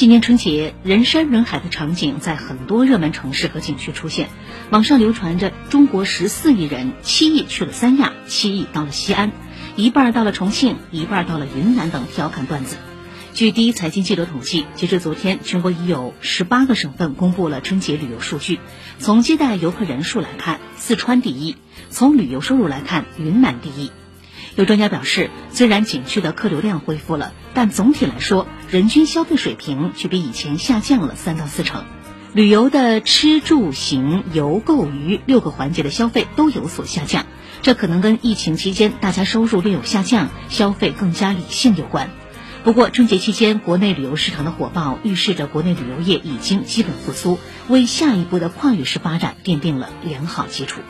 今年春节，人山人海的场景在很多热门城市和景区出现。网上流传着中国十四亿人，七亿去了三亚，七亿到了西安，一半到了重庆，一半到了云南等调侃段子。据第一财经记者统计，截至昨天，全国已有十八个省份公布了春节旅游数据。从接待游客人数来看，四川第一；从旅游收入来看，云南第一。有专家表示，虽然景区的客流量恢复了，但总体来说，人均消费水平却比以前下降了三到四成。旅游的吃住行游购娱六个环节的消费都有所下降，这可能跟疫情期间大家收入略有下降，消费更加理性有关。不过，春节期间国内旅游市场的火爆，预示着国内旅游业已经基本复苏，为下一步的跨域式发展奠定了良好基础。